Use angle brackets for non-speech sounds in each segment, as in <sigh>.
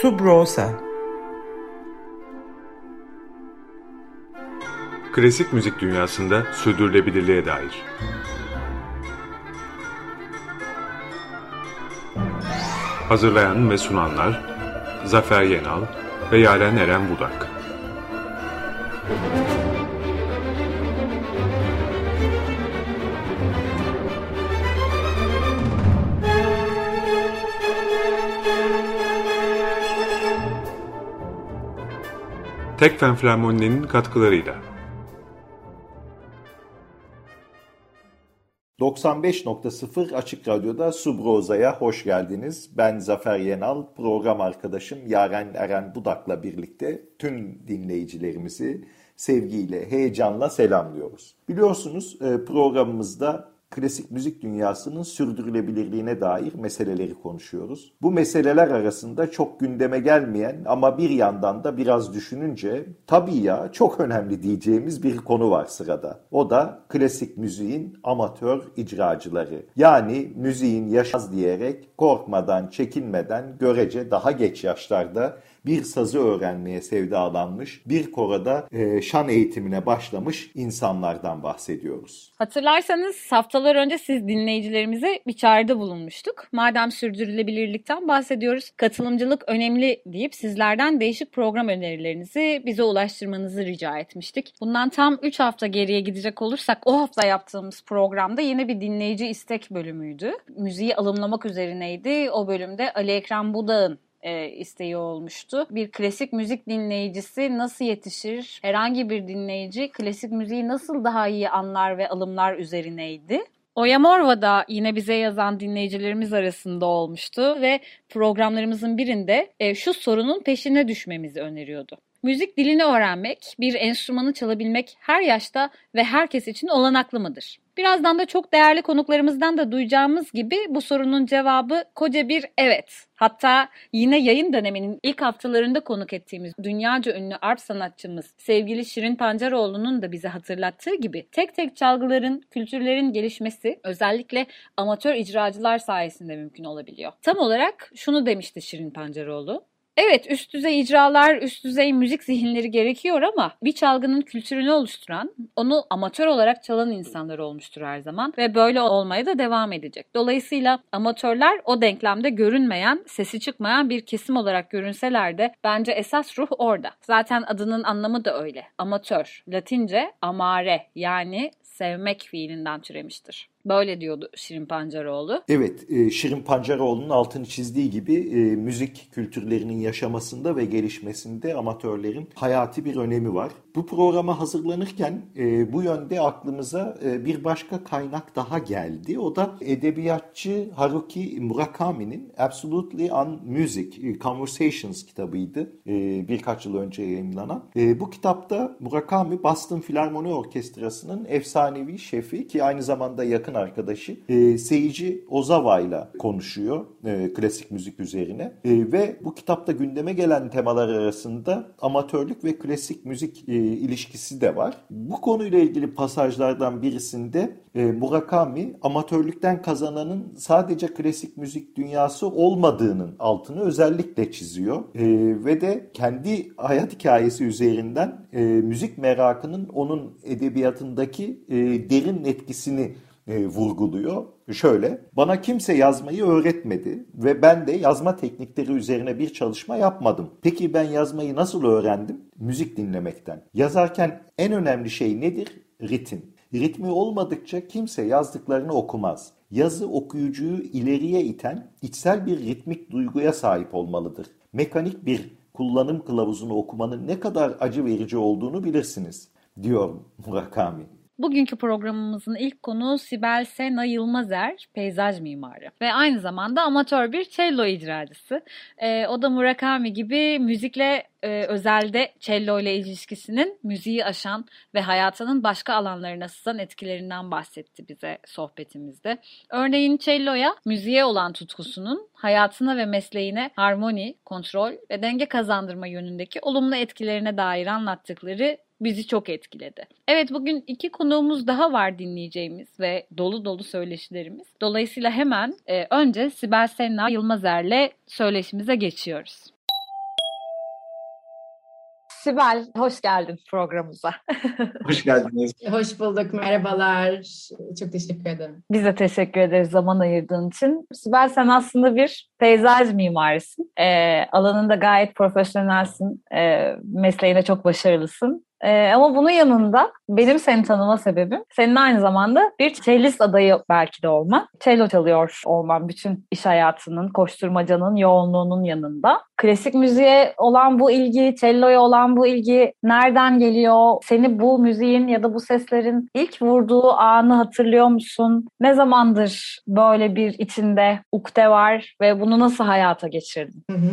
Subrosa Klasik müzik dünyasında sürdürülebilirliğe dair. Hazırlayan ve sunanlar Zafer Yenal ve Yaren Eren Budak. Tekfen Flamoninin katkılarıyla. 95.0 Açık Radyo'da Subroza'ya hoş geldiniz. Ben Zafer Yenal, program arkadaşım Yaren Eren Budak'la birlikte tüm dinleyicilerimizi sevgiyle, heyecanla selamlıyoruz. Biliyorsunuz e, programımızda klasik müzik dünyasının sürdürülebilirliğine dair meseleleri konuşuyoruz. Bu meseleler arasında çok gündeme gelmeyen ama bir yandan da biraz düşününce tabii ya çok önemli diyeceğimiz bir konu var sırada. O da klasik müziğin amatör icracıları. Yani müziğin yaşaz diyerek korkmadan, çekinmeden görece daha geç yaşlarda bir sazı öğrenmeye sevdalanmış, bir korada e, şan eğitimine başlamış insanlardan bahsediyoruz. Hatırlarsanız haftalar önce siz dinleyicilerimize bir çağrıda bulunmuştuk. Madem sürdürülebilirlikten bahsediyoruz, katılımcılık önemli deyip sizlerden değişik program önerilerinizi bize ulaştırmanızı rica etmiştik. Bundan tam 3 hafta geriye gidecek olursak o hafta yaptığımız programda yine bir dinleyici istek bölümüydü. Müziği alımlamak üzerineydi. O bölümde Ali Ekrem Budağ'ın e, isteği olmuştu. Bir klasik müzik dinleyicisi nasıl yetişir? Herhangi bir dinleyici klasik müziği nasıl daha iyi anlar ve alımlar üzerineydi. Oya Morva da yine bize yazan dinleyicilerimiz arasında olmuştu ve programlarımızın birinde e, şu sorunun peşine düşmemizi öneriyordu. Müzik dilini öğrenmek, bir enstrümanı çalabilmek her yaşta ve herkes için olanaklı mıdır? Birazdan da çok değerli konuklarımızdan da duyacağımız gibi bu sorunun cevabı koca bir evet. Hatta yine yayın döneminin ilk haftalarında konuk ettiğimiz dünyaca ünlü arp sanatçımız sevgili Şirin Pancaroğlu'nun da bize hatırlattığı gibi tek tek çalgıların, kültürlerin gelişmesi özellikle amatör icracılar sayesinde mümkün olabiliyor. Tam olarak şunu demişti Şirin Pancaroğlu. Evet üst düzey icralar, üst düzey müzik zihinleri gerekiyor ama bir çalgının kültürünü oluşturan, onu amatör olarak çalan insanlar olmuştur her zaman ve böyle olmaya da devam edecek. Dolayısıyla amatörler o denklemde görünmeyen, sesi çıkmayan bir kesim olarak görünseler de bence esas ruh orada. Zaten adının anlamı da öyle. Amatör, Latince amare yani sevmek fiilinden türemiştir. Böyle diyordu Şirin Pancaroğlu. Evet, e, Şirin Pancaroğlu'nun altını çizdiği gibi e, müzik kültürlerinin yaşamasında ve gelişmesinde amatörlerin hayati bir önemi var. Bu programa hazırlanırken e, bu yönde aklımıza bir başka kaynak daha geldi. O da edebiyatçı Haruki Murakami'nin Absolutely on Music Conversations kitabıydı. Birkaç yıl önce yayınlanan. Bu kitapta Murakami Boston Filarmoni Orkestrası'nın efsanevi şefi ki aynı zamanda yakın yakın arkadaşı e, Seiji Ozawa ile konuşuyor e, klasik müzik üzerine. E, ve bu kitapta gündeme gelen temalar arasında amatörlük ve klasik müzik e, ilişkisi de var. Bu konuyla ilgili pasajlardan birisinde e, Murakami amatörlükten kazananın sadece klasik müzik dünyası olmadığının altını özellikle çiziyor. E, ve de kendi hayat hikayesi üzerinden e, müzik merakının onun edebiyatındaki e, derin etkisini e, vurguluyor. Şöyle, bana kimse yazmayı öğretmedi ve ben de yazma teknikleri üzerine bir çalışma yapmadım. Peki ben yazmayı nasıl öğrendim? Müzik dinlemekten. Yazarken en önemli şey nedir? Ritim. Ritmi olmadıkça kimse yazdıklarını okumaz. Yazı okuyucuyu ileriye iten içsel bir ritmik duyguya sahip olmalıdır. Mekanik bir kullanım kılavuzunu okumanın ne kadar acı verici olduğunu bilirsiniz, diyor Murakami. Bugünkü programımızın ilk konuğu Sibel Sena Yılmazer, peyzaj mimarı ve aynı zamanda amatör bir cello icracısı. E, o da Murakami gibi müzikle e, özelde cello ile ilişkisinin müziği aşan ve hayatının başka alanlarına sızan etkilerinden bahsetti bize sohbetimizde. Örneğin celloya müziğe olan tutkusunun hayatına ve mesleğine harmoni, kontrol ve denge kazandırma yönündeki olumlu etkilerine dair anlattıkları bizi çok etkiledi. Evet bugün iki konuğumuz daha var dinleyeceğimiz ve dolu dolu söyleşilerimiz. Dolayısıyla hemen e, önce Sibel Senna Yılmazer'le söyleşimize geçiyoruz. Sibel, hoş geldin programımıza. <laughs> hoş geldiniz. Hoş bulduk, merhabalar. Çok teşekkür ederim. Biz de teşekkür ederiz zaman ayırdığın için. Sibel sen aslında bir peyzaj mimarisin. E, alanında gayet profesyonelsin. E, mesleğine çok başarılısın. Ee, ama bunun yanında benim seni tanıma sebebim senin aynı zamanda bir cellist adayı belki de olman. Cello çalıyor olman bütün iş hayatının, koşturmacanın, yoğunluğunun yanında. Klasik müziğe olan bu ilgi, cello'ya olan bu ilgi nereden geliyor? Seni bu müziğin ya da bu seslerin ilk vurduğu anı hatırlıyor musun? Ne zamandır böyle bir içinde ukde var ve bunu nasıl hayata geçirdin? Hı hı.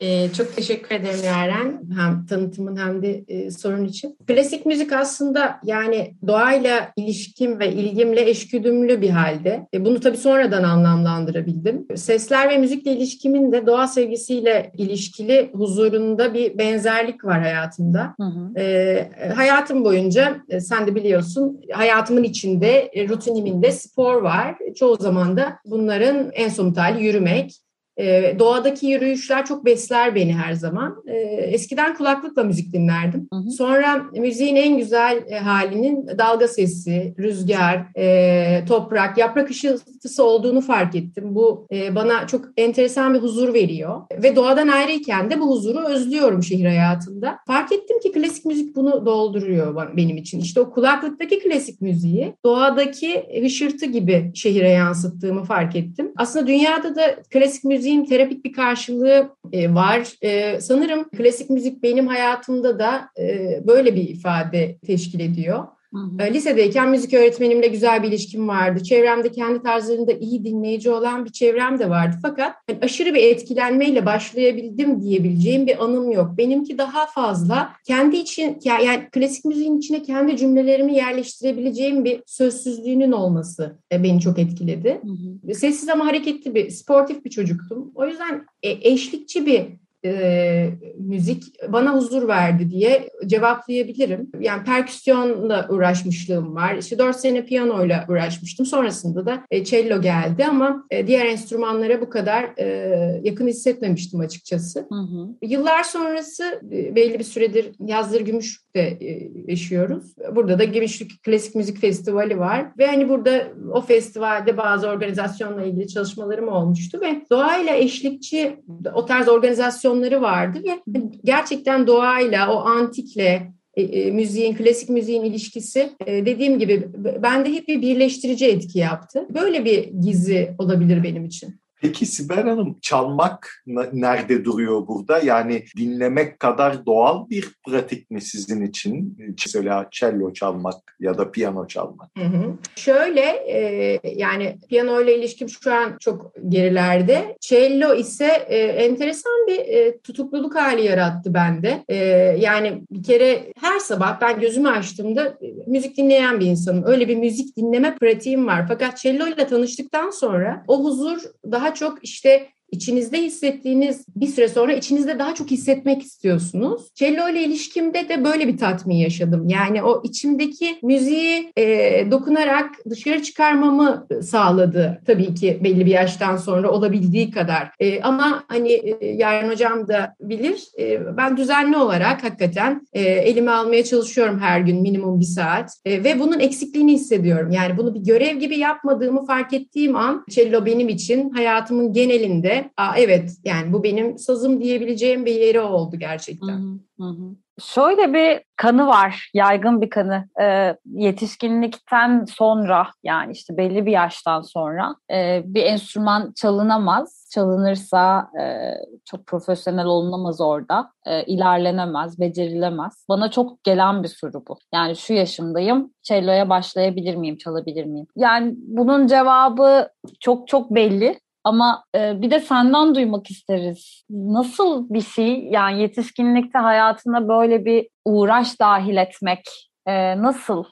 Ee, çok teşekkür ederim Yaren. Hem tanıtımın hem de e, sorun için. Klasik müzik aslında yani doğayla ilişkim ve ilgimle eşgüdümlü bir halde. E, bunu tabii sonradan anlamlandırabildim. Sesler ve müzikle ilişkimin de doğa sevgisiyle ilişkili huzurunda bir benzerlik var hayatımda. Hı hı. E, hayatım boyunca e, sen de biliyorsun hayatımın içinde, e, rutiniminde spor var. Çoğu zaman da bunların en somut hali yürümek. E, doğadaki yürüyüşler çok besler beni her zaman. E, eskiden kulaklıkla müzik dinlerdim. Hı hı. Sonra müziğin en güzel e, halinin dalga sesi, rüzgar, e, toprak, yaprak ışıltısı olduğunu fark ettim. Bu e, bana çok enteresan bir huzur veriyor. Ve doğadan ayrıyken de bu huzuru özlüyorum şehir hayatında. Fark ettim ki klasik müzik bunu dolduruyor benim için. İşte o kulaklıktaki klasik müziği doğadaki hışırtı gibi şehire yansıttığımı fark ettim. Aslında dünyada da klasik müziğin müziğin terapik bir karşılığı e, var. E, sanırım klasik müzik benim hayatımda da e, böyle bir ifade teşkil ediyor. Hı hı. E, lisedeyken müzik öğretmenimle güzel bir ilişkim vardı. Çevremde kendi tarzlarında iyi dinleyici olan bir çevrem de vardı. Fakat yani aşırı bir etkilenmeyle başlayabildim diyebileceğim bir anım yok. Benimki daha fazla kendi için yani klasik müziğin içine kendi cümlelerimi yerleştirebileceğim bir sözsüzlüğünün olması e, beni çok etkiledi. Hı hı. Sessiz ama hareketli bir, sportif bir çocuktum. O yüzden e, eşlikçi bir e, müzik bana huzur verdi diye cevaplayabilirim. Yani perküsyonla uğraşmışlığım var. İşte dört sene piyanoyla uğraşmıştım. Sonrasında da e, cello geldi ama e, diğer enstrümanlara bu kadar e, yakın hissetmemiştim açıkçası. Hı hı. Yıllar sonrası e, belli bir süredir Yazdır Gümüşlük'te e, yaşıyoruz. Burada da Gümüşlük Klasik Müzik Festivali var ve hani burada o festivalde bazı organizasyonla ilgili çalışmalarım olmuştu ve doğayla eşlikçi o tarz organizasyon meditasyonları vardı ve gerçekten doğayla, o antikle, e, e, müziğin, klasik müziğin ilişkisi dediğim gibi bende hep bir birleştirici etki yaptı. Böyle bir gizi olabilir benim için. Peki Sibel Hanım çalmak nerede duruyor burada? Yani dinlemek kadar doğal bir pratik mi sizin için? Mesela cello çalmak ya da piyano çalmak. Hı hı. Şöyle e, yani piyano ile ilişkim şu an çok gerilerde. Cello ise e, enteresan bir e, tutukluluk hali yarattı bende. E, yani bir kere her sabah ben gözümü açtığımda e, müzik dinleyen bir insanım. Öyle bir müzik dinleme pratiğim var. Fakat cello ile tanıştıktan sonra o huzur daha daha çok işte içinizde hissettiğiniz bir süre sonra içinizde daha çok hissetmek istiyorsunuz. Cello ile ilişkimde de böyle bir tatmin yaşadım. Yani o içimdeki müziği e, dokunarak dışarı çıkarmamı sağladı. Tabii ki belli bir yaştan sonra olabildiği kadar. E, ama hani e, Yarın Hocam da bilir e, ben düzenli olarak hakikaten e, elime almaya çalışıyorum her gün minimum bir saat. E, ve bunun eksikliğini hissediyorum. Yani bunu bir görev gibi yapmadığımı fark ettiğim an cello benim için hayatımın genelinde Aa, evet yani bu benim sazım diyebileceğim bir yeri oldu gerçekten. Hı hı. Şöyle bir kanı var, yaygın bir kanı. Ee, yetişkinlikten sonra yani işte belli bir yaştan sonra e, bir enstrüman çalınamaz. Çalınırsa e, çok profesyonel olunamaz orada. E, ilerlenemez, becerilemez. Bana çok gelen bir soru bu. Yani şu yaşımdayım, cello'ya başlayabilir miyim, çalabilir miyim? Yani bunun cevabı çok çok belli. Ama e, bir de senden duymak isteriz. Nasıl bir şey yani yetişkinlikte hayatına böyle bir uğraş dahil etmek e, nasıl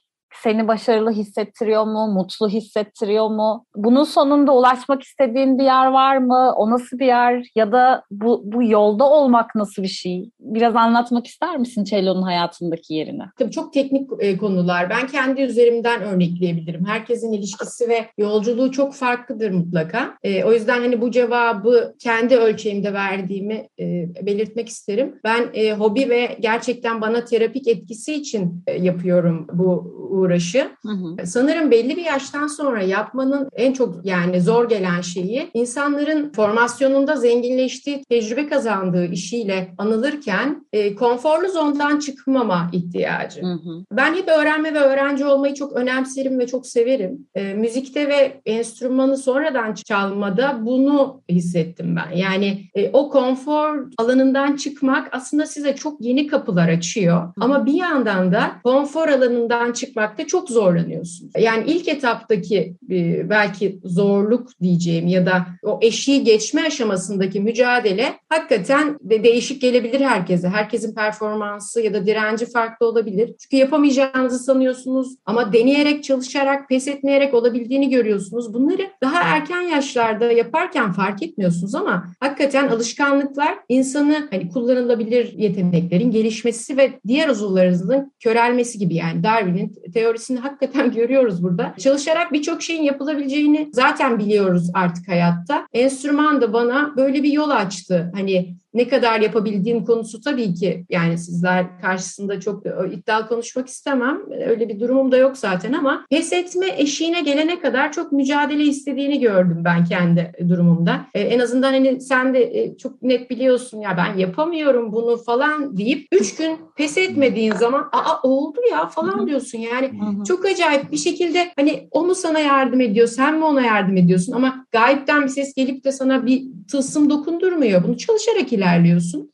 seni başarılı hissettiriyor mu, mutlu hissettiriyor mu? Bunun sonunda ulaşmak istediğin bir yer var mı? O nasıl bir yer? Ya da bu, bu yolda olmak nasıl bir şey? Biraz anlatmak ister misin Cello'nun hayatındaki yerini? Tabii çok teknik e, konular. Ben kendi üzerimden örnekleyebilirim. Herkesin ilişkisi ve yolculuğu çok farklıdır mutlaka. E, o yüzden hani bu cevabı kendi ölçeğimde verdiğimi e, belirtmek isterim. Ben hobi ve gerçekten bana terapik etkisi için yapıyorum bu uğraşı. Hı hı. Sanırım belli bir yaştan sonra yapmanın en çok yani zor gelen şeyi insanların formasyonunda zenginleştiği, tecrübe kazandığı işiyle anılırken e, konforlu zondan çıkmama ihtiyacı. Hı hı. Ben hep öğrenme ve öğrenci olmayı çok önemserim ve çok severim. E, müzikte ve enstrümanı sonradan çalmada bunu hissettim ben. Yani e, o konfor alanından çıkmak aslında size çok yeni kapılar açıyor. Hı. Ama bir yandan da konfor alanından çıkmakta çok zorlanıyorsunuz. Yani ilk etaptaki e, belki zorluk diyeceğim ya da o eşiği geçme aşamasındaki mücadele hakikaten de değişik gelebilir herkese. Herkesin performansı ya da direnci farklı olabilir. Çünkü yapamayacağınızı sanıyorsunuz ama deneyerek, çalışarak, pes etmeyerek olabildiğini görüyorsunuz. Bunları daha erken yaşlarda yaparken fark etmiyorsunuz ama hakikaten alışkanlıklar insanı hani kullanılabilir yeteneklerin gelişmesi ve diğer uzuvlarınızın körelmesi gibi yani Darwin'in teorisini hakikaten <laughs> görüyoruz burada. Çalışarak birçok şeyin yapılabileceğini zaten biliyoruz artık hayatta. Enstrüman da bana böyle bir yol açtı. Hani ne kadar yapabildiğim konusu tabii ki yani sizler karşısında çok iddialı konuşmak istemem. Öyle bir durumum da yok zaten ama pes etme eşiğine gelene kadar çok mücadele istediğini gördüm ben kendi durumumda. Ee, en azından hani sen de e, çok net biliyorsun ya ben yapamıyorum bunu falan deyip üç gün pes etmediğin zaman aa oldu ya falan diyorsun. Yani çok acayip bir şekilde hani o mu sana yardım ediyor sen mi ona yardım ediyorsun ama gayipten bir ses gelip de sana bir tılsım dokundurmuyor. Bunu çalışarak ilerliyorsun.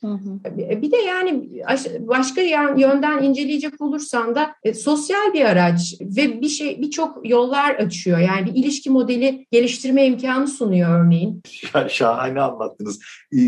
Hı hı. Bir de yani başka yönden inceleyecek olursan da e, sosyal bir araç ve bir şey birçok yollar açıyor. Yani bir ilişki modeli geliştirme imkanı sunuyor örneğin. Şahane anlattınız.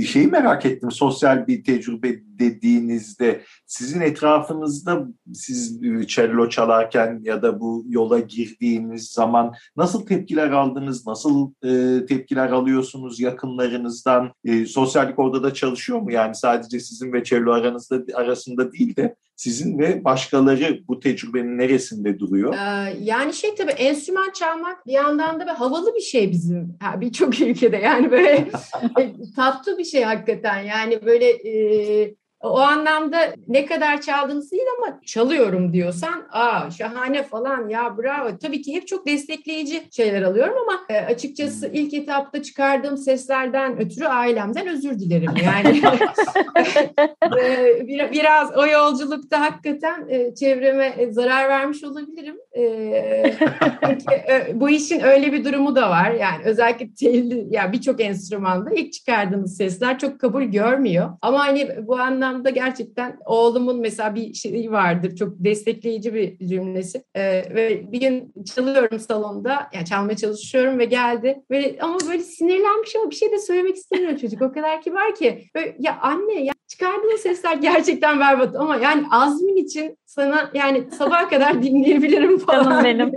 Şeyi merak ettim. Sosyal bir tecrübe dediğinizde sizin etrafınızda siz cello çalarken ya da bu yola girdiğiniz zaman nasıl tepkiler aldınız? Nasıl e, tepkiler alıyorsunuz yakınlarınızdan? E, sosyallik orada da çalışıyor mu? Yani sadece sizin ve cello aranızda arasında değil de sizin ve başkaları bu tecrübenin neresinde duruyor? Ee, yani şey tabii enstrüman çalmak bir yandan da bir havalı bir şey bizim birçok ülkede yani böyle <laughs> tatlı bir şey hakikaten yani böyle e, o anlamda ne kadar çaldığınız değil ama çalıyorum diyorsan aa şahane falan ya bravo. Tabii ki hep çok destekleyici şeyler alıyorum ama e, açıkçası ilk etapta çıkardığım seslerden ötürü ailemden özür dilerim. Yani <laughs> <laughs> e, bir, biraz o yolculukta hakikaten e, çevreme zarar vermiş olabilirim. Bu işin öyle bir durumu da var. Yani özellikle telli, yani birçok enstrümanda ilk çıkardığınız sesler çok kabul görmüyor. Ama hani bu anlamda anlamda gerçekten oğlumun mesela bir şeyi vardır. Çok destekleyici bir cümlesi. Ee, ve bir gün çalıyorum salonda. Yani çalmaya çalışıyorum ve geldi. Böyle, ama böyle sinirlenmiş ama bir şey de söylemek istemiyor çocuk. O kadar kibar ki. Böyle, ya anne ya çıkardığın sesler gerçekten berbat ama yani azmin için sana yani sabaha kadar dinleyebilirim falan. Canım benim.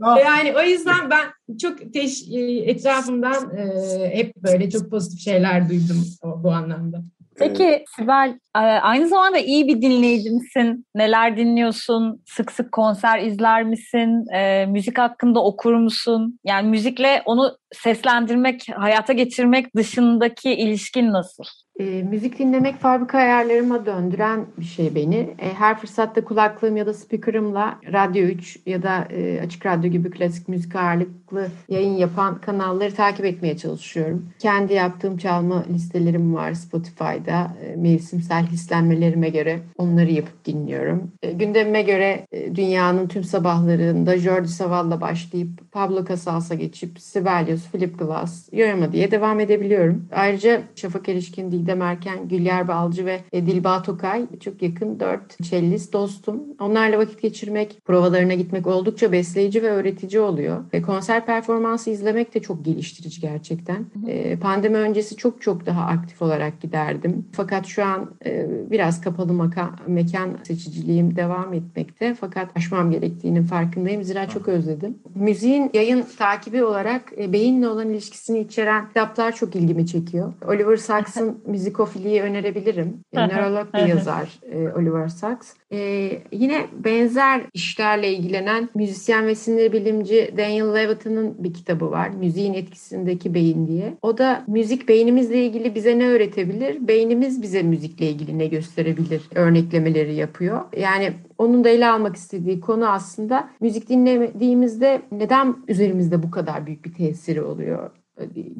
<laughs> yani o yüzden ben çok teş, etrafımdan e, hep böyle çok pozitif şeyler duydum o, bu anlamda. Peki Sibel e, aynı zamanda iyi bir dinleyici misin? Neler dinliyorsun? Sık sık konser izler misin? E, müzik hakkında okur musun? Yani müzikle onu seslendirmek, hayata geçirmek dışındaki ilişkin nasıl? E, müzik dinlemek fabrika ayarlarıma döndüren bir şey beni. E, her fırsatta kulaklığım ya da speaker'ımla Radyo 3 ya da e, Açık Radyo gibi klasik müzik ağırlıklı yayın yapan kanalları takip etmeye çalışıyorum. Kendi yaptığım çalma listelerim var Spotify'da. E, mevsimsel hislenmelerime göre onları yapıp dinliyorum. E, gündemime göre e, dünyanın tüm sabahlarında Jordi Savall'la başlayıp Pablo Casals'a geçip Sibelius, Philip Glass, Yorama diye devam edebiliyorum. Ayrıca Şafak Erişkin, Didem Didem Erken, Gülyar Balcı ve e, Dilba Tokay çok yakın dört cellist dostum. Onlarla vakit geçirmek, provalarına gitmek oldukça besleyici ve öğretici oluyor. E, konser performansı izlemek de çok geliştirici gerçekten. E, pandemi öncesi çok çok daha aktif olarak giderdim. Fakat şu an e, biraz kapalı maka, mekan seçiciliğim devam etmekte. Fakat aşmam gerektiğinin farkındayım. Zira çok özledim. Müziğin yayın takibi olarak e, beyinle olan ilişkisini içeren kitaplar çok ilgimi çekiyor. Oliver Sacks'ın <laughs> müzikofiliği önerebilirim. Nörolog bir yazar e, Oliver Sacks. E, yine benzer işlerle ilgilenen müzisyen ve sinir bilimci Daniel Leviton'un bir kitabı var. Müziğin etkisindeki beyin diye. O da müzik beynimizle ilgili bize ne öğretebilir? Beynimiz bize müzikle ilgili ne gösterebilir? Örneklemeleri yapıyor. Yani onun da ele almak istediği konu aslında müzik dinlediğimizde neden üzerimizde bu kadar büyük bir tesiri oluyor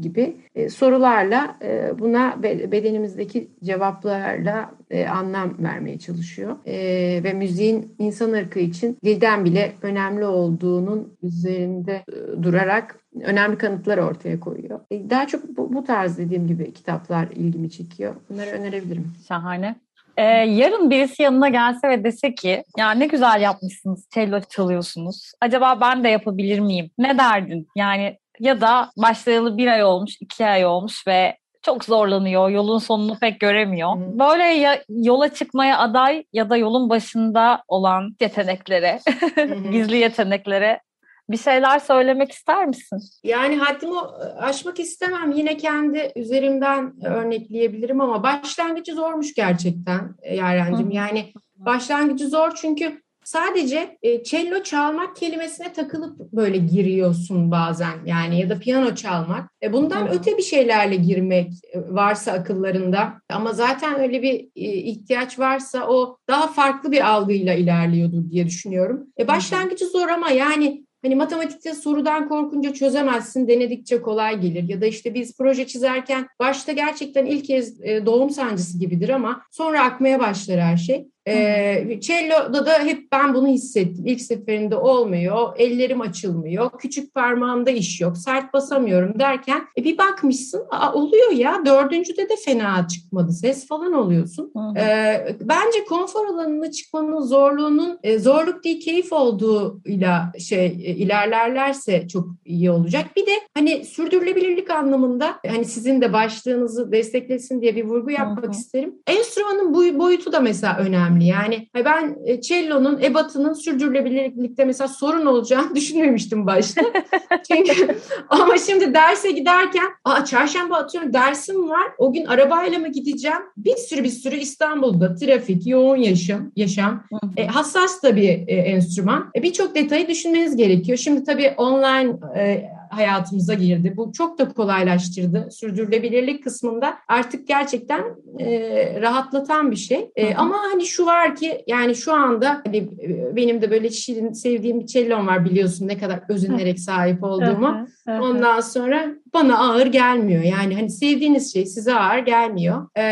gibi e, sorularla e, buna bedenimizdeki cevaplarla e, anlam vermeye çalışıyor. Ve müziğin insan ırkı için dilden bile önemli olduğunun üzerinde durarak önemli kanıtlar ortaya koyuyor. Daha çok bu, bu tarz dediğim gibi kitaplar ilgimi çekiyor. Bunları önerebilirim. Şahane. Ee, yarın birisi yanına gelse ve dese ki ya ne güzel yapmışsınız, cello çalıyorsunuz. Acaba ben de yapabilir miyim? Ne derdin? Yani ya da başlayalı bir ay olmuş, iki ay olmuş ve çok zorlanıyor, yolun sonunu pek göremiyor. Böyle ya, yola çıkmaya aday ya da yolun başında olan yeteneklere, <laughs> gizli yeteneklere bir şeyler söylemek ister misin? Yani haddimi aşmak istemem. Yine kendi üzerimden örnekleyebilirim ama başlangıcı zormuş gerçekten e, Yaren'cim. Yani başlangıcı zor çünkü sadece e, cello çalmak kelimesine takılıp böyle giriyorsun bazen yani ya da piyano çalmak. E, bundan evet. öte bir şeylerle girmek e, varsa akıllarında ama zaten öyle bir e, ihtiyaç varsa o daha farklı bir algıyla ilerliyordur diye düşünüyorum. E, başlangıcı zor ama yani Hani matematikte sorudan korkunca çözemezsin, denedikçe kolay gelir. Ya da işte biz proje çizerken başta gerçekten ilk kez e, doğum sancısı gibidir ama sonra akmaya başlar her şey. E, cello'da da hep ben bunu hissettim. İlk seferinde olmuyor, ellerim açılmıyor, küçük parmağımda iş yok, sert basamıyorum derken e, bir bakmışsın Aa, oluyor ya dördüncüde de fena çıkmadı ses falan oluyorsun. E, bence konfor alanına çıkmanın zorluğunun e, zorluk değil keyif olduğuyla şey e, ilerlerlerse çok iyi olacak. Bir de hani sürdürülebilirlik anlamında hani sizin de başlığınızı desteklesin diye bir vurgu yapmak Hı-hı. isterim. Enstrümanın bu boyutu da mesela önemli önemli. Yani ben e, cello'nun, ebatının sürdürülebilirlikte mesela sorun olacağını <laughs> düşünmemiştim başta. <laughs> Çünkü ama şimdi derse giderken, aa çarşamba atıyorum dersim var. O gün arabayla mı gideceğim? Bir sürü bir sürü İstanbul'da trafik, yoğun yaşam, yaşam. E, hassas da bir e, enstrüman. E, Birçok detayı düşünmeniz gerekiyor. Şimdi tabii online e, hayatımıza girdi. Bu çok da kolaylaştırdı. Sürdürülebilirlik kısmında artık gerçekten e, rahatlatan bir şey. E, ama hani şu var ki yani şu anda hani e, benim de böyle şirin sevdiğim bir çellon var biliyorsun ne kadar özenerek sahip olduğumu. Ondan sonra bana ağır gelmiyor. Yani hani sevdiğiniz şey size ağır gelmiyor. Ee,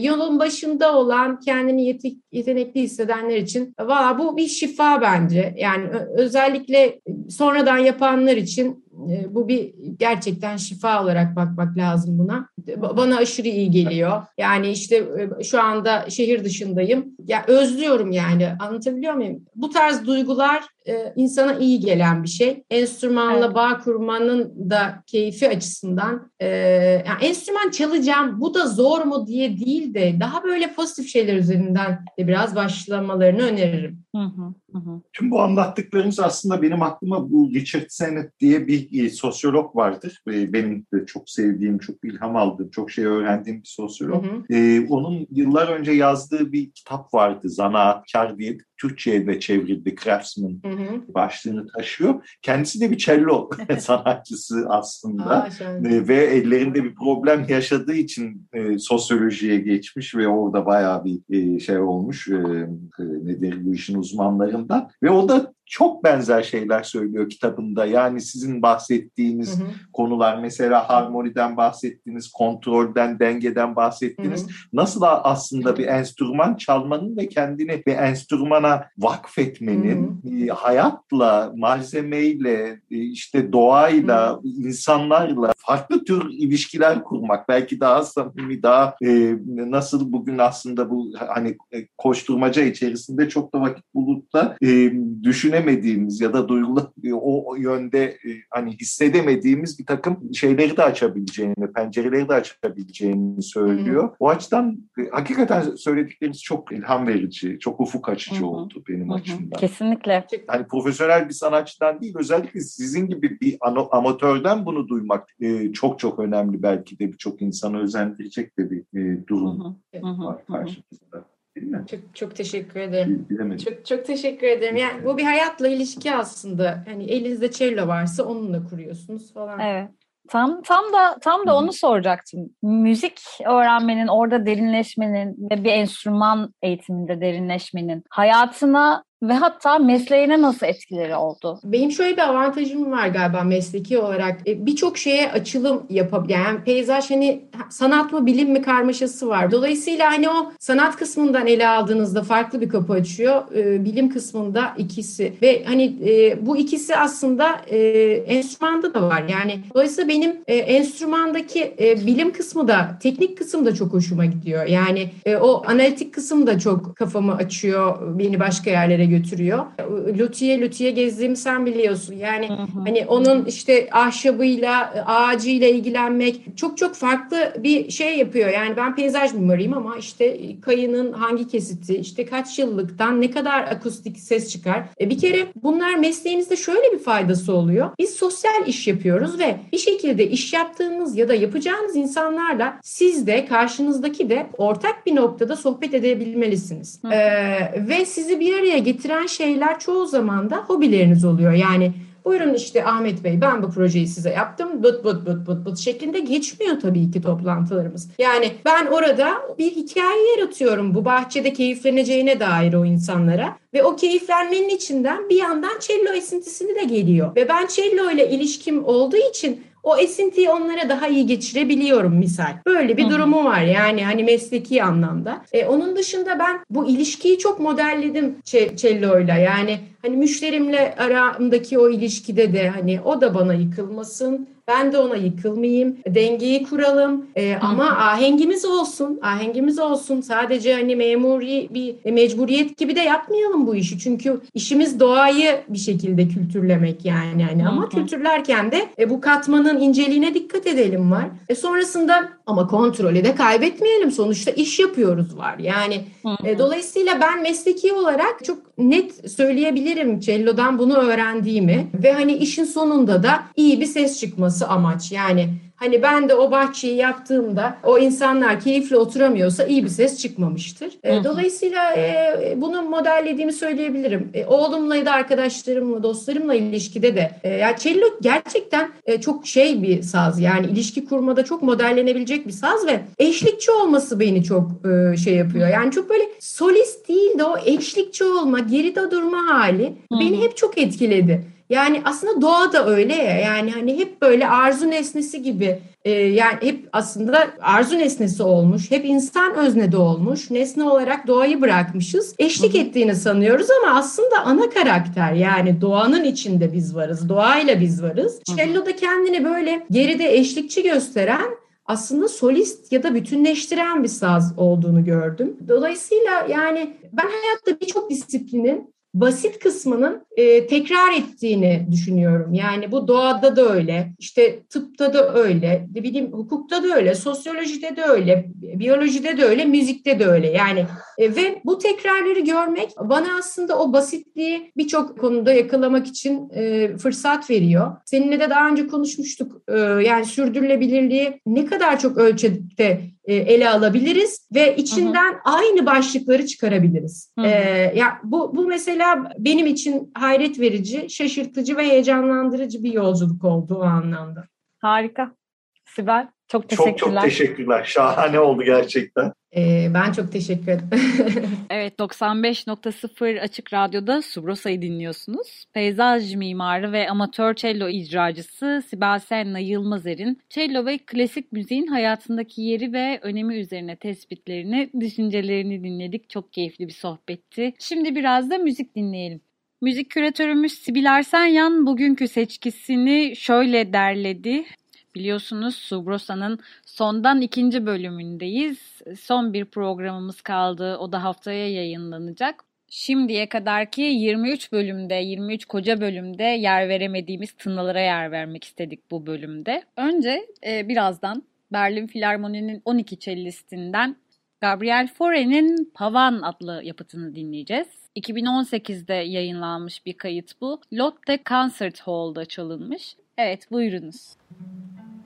yolun başında olan kendini yetek, yetenekli hissedenler için valla bu bir şifa bence. Yani özellikle sonradan yapanlar için e, bu bir gerçekten şifa olarak bakmak lazım buna. Bana aşırı iyi geliyor. Yani işte e, şu anda şehir dışındayım. Ya özlüyorum yani. Anlatabiliyor muyum? Bu tarz duygular e, insana iyi gelen bir şey. Enstrümanla evet. bağ kurmanın da keyfi açısından e, yani enstrüman çalacağım bu da zor mu diye değil de daha böyle pozitif şeyler üzerinden de biraz başlamalarını öneririm. Hı hı, hı. Tüm bu anlattıklarınız aslında benim aklıma bu Richard Sennett diye bir e, sosyolog vardır. E, benim de çok sevdiğim, çok ilham aldığım, çok şey öğrendiğim bir sosyolog. Hı hı. E, onun yıllar önce yazdığı bir kitap vardı. Zanaatkar diye Türkçe'ye de çevrildi. Craftsman hı hı. başlığını taşıyor. Kendisi de bir cello <laughs> sanatçısı aslında. Aa, e, ve ellerinde bir problem yaşadığı için e, sosyolojiye geçmiş ve orada bayağı bir e, şey olmuş. E, e, nedir bu işin uzmanlarından. Ve o da çok benzer şeyler söylüyor kitabında. Yani sizin bahsettiğiniz hı hı. konular mesela harmoniden bahsettiniz, kontrolden, dengeden bahsettiniz. Hı hı. Nasıl aslında bir enstrüman çalmanın ve kendini bir enstrümana insana vakfetmenin. E, hayatla, malzemeyle, e, işte doğayla, hı. insanlarla farklı tür ilişkiler kurmak belki daha samimi, daha e, nasıl bugün aslında bu hani e, koşturmaca içerisinde çok da vakit bulup da e, düşünemediğimiz ya da duygulu e, o yönde e, hani hissedemediğimiz bir takım şeyleri de açabileceğini, pencereleri de açabileceğini söylüyor. Hı. O açıdan e, hakikaten söyledikleriniz çok ilham verici, çok ufuk açıcı hı hı. Oldu benim hı hı. açımdan. Kesinlikle. Hani profesyonel bir sanatçıdan değil, özellikle sizin gibi bir amatörden bunu duymak e, çok çok önemli belki de birçok insanı özendirecek de bir e, durum hı hı. var karşımızda. Çok, çok teşekkür ederim. Bilemedim. Çok, çok teşekkür ederim. Yani bu bir hayatla ilişki aslında. Hani elinizde cello varsa onunla kuruyorsunuz falan. Evet. Tam tam da tam da onu soracaktım. Müzik öğrenmenin, orada derinleşmenin ve bir enstrüman eğitiminde derinleşmenin hayatına ve hatta mesleğine nasıl etkileri oldu? Benim şöyle bir avantajım var galiba mesleki olarak. E, birçok şeye açılım yapabiliyorum. Yani peyzaj hani sanat mı bilim mi karmaşası var. Dolayısıyla hani o sanat kısmından ele aldığınızda farklı bir kapı açıyor. E, bilim kısmında ikisi ve hani e, bu ikisi aslında enstrümanda da var. Yani dolayısıyla benim enstrümandaki bilim kısmı da teknik kısım da çok hoşuma gidiyor. Yani o analitik kısım da çok kafamı açıyor. Beni başka yerlere götürüyor. Lüthiye lüthiye gezdiğimi sen biliyorsun. Yani hı hı. hani onun işte ahşabıyla, ağacıyla ilgilenmek çok çok farklı bir şey yapıyor. Yani ben peyzaj mimarıyım ama işte kayının hangi kesiti, işte kaç yıllıktan ne kadar akustik ses çıkar. E bir kere bunlar mesleğinizde şöyle bir faydası oluyor. Biz sosyal iş yapıyoruz ve bir şekilde iş yaptığınız ya da yapacağınız insanlarla siz de karşınızdaki de ortak bir noktada sohbet edebilmelisiniz. Ee, ve sizi bir araya getirmek getiren şeyler çoğu zaman da hobileriniz oluyor. Yani buyurun işte Ahmet Bey ben bu projeyi size yaptım bıt bıt bıt bıt bıt şeklinde geçmiyor tabii ki toplantılarımız. Yani ben orada bir hikaye yaratıyorum bu bahçede keyifleneceğine dair o insanlara ve o keyiflenmenin içinden bir yandan cello esintisini de geliyor. Ve ben cello ile ilişkim olduğu için o esintiyi onlara daha iyi geçirebiliyorum misal. Böyle bir durumu var yani hani mesleki anlamda. E, onun dışında ben bu ilişkiyi çok modelledim cello'yla yani hani müşterimle aramdaki o ilişkide de hani o da bana yıkılmasın ben de ona yıkılmayayım. Dengeyi kuralım. E, ama ahengimiz olsun. Ahengimiz olsun. Sadece hani memuri bir mecburiyet gibi de yapmayalım bu işi. Çünkü işimiz doğayı bir şekilde kültürlemek yani. yani. Ama kültürlerken de e, bu katmanın inceliğine dikkat edelim var. E, sonrasında ama kontrolü de kaybetmeyelim. Sonuçta iş yapıyoruz var. Yani e, dolayısıyla ben mesleki olarak çok net söyleyebilirim cello'dan bunu öğrendiğimi ve hani işin sonunda da iyi bir ses çıkması amaç. Yani Hani ben de o bahçeyi yaptığımda o insanlar keyifli oturamıyorsa iyi bir ses çıkmamıştır. E, dolayısıyla e, bunu modellediğimi söyleyebilirim. E, oğlumla da arkadaşlarımla, dostlarımla ilişkide de e, ya cello gerçekten e, çok şey bir saz. Yani ilişki kurmada çok modellenebilecek bir saz ve eşlikçi olması beni çok e, şey yapıyor. Yani çok böyle solist değil de o eşlikçi olma, geride durma hali beni hep çok etkiledi. Yani aslında doğa da öyle ya yani hani hep böyle arzu nesnesi gibi e, yani hep aslında arzu nesnesi olmuş. Hep insan öznede olmuş. Nesne olarak doğayı bırakmışız. Eşlik Hı-hı. ettiğini sanıyoruz ama aslında ana karakter yani doğanın içinde biz varız. Doğayla biz varız. Cello da kendini böyle geride eşlikçi gösteren aslında solist ya da bütünleştiren bir saz olduğunu gördüm. Dolayısıyla yani ben hayatta birçok disiplinin basit kısmının e, tekrar ettiğini düşünüyorum. Yani bu doğada da öyle, işte tıpta da öyle, ne bileyim hukukta da öyle, sosyolojide de öyle, biyolojide de öyle, müzikte de öyle. Yani e, ve bu tekrarları görmek bana aslında o basitliği birçok konuda yakalamak için e, fırsat veriyor. Seninle de daha önce konuşmuştuk. E, yani sürdürülebilirliği ne kadar çok ölçüde ele alabiliriz ve içinden hı hı. aynı başlıkları çıkarabiliriz. Hı hı. E, ya bu bu mesela benim için hayret verici, şaşırtıcı ve heyecanlandırıcı bir yolculuk oldu o anlamda. Harika. Sibel. Çok teşekkürler. Çok çok teşekkürler. Şahane oldu gerçekten. Ben çok teşekkür ederim. <laughs> evet 95.0 Açık Radyo'da Subrosa'yı dinliyorsunuz. Peyzaj mimarı ve amatör cello icracısı Sibel Senna Yılmazer'in cello ve klasik müziğin hayatındaki yeri ve önemi üzerine tespitlerini, düşüncelerini dinledik. Çok keyifli bir sohbetti. Şimdi biraz da müzik dinleyelim. Müzik küratörümüz Sibil Ersenyan bugünkü seçkisini şöyle derledi. Biliyorsunuz Subrosa'nın sondan ikinci bölümündeyiz. Son bir programımız kaldı. O da haftaya yayınlanacak. Şimdiye kadarki 23 bölümde, 23 koca bölümde yer veremediğimiz tınılara yer vermek istedik bu bölümde. Önce e, birazdan Berlin Filarmoni'nin 12 cellistinden Gabriel Fauré'nin Pavan adlı yapıtını dinleyeceğiz. 2018'de yayınlanmış bir kayıt bu. Lotte Concert Hall'da çalınmış. Evet buyurunuz. Evet,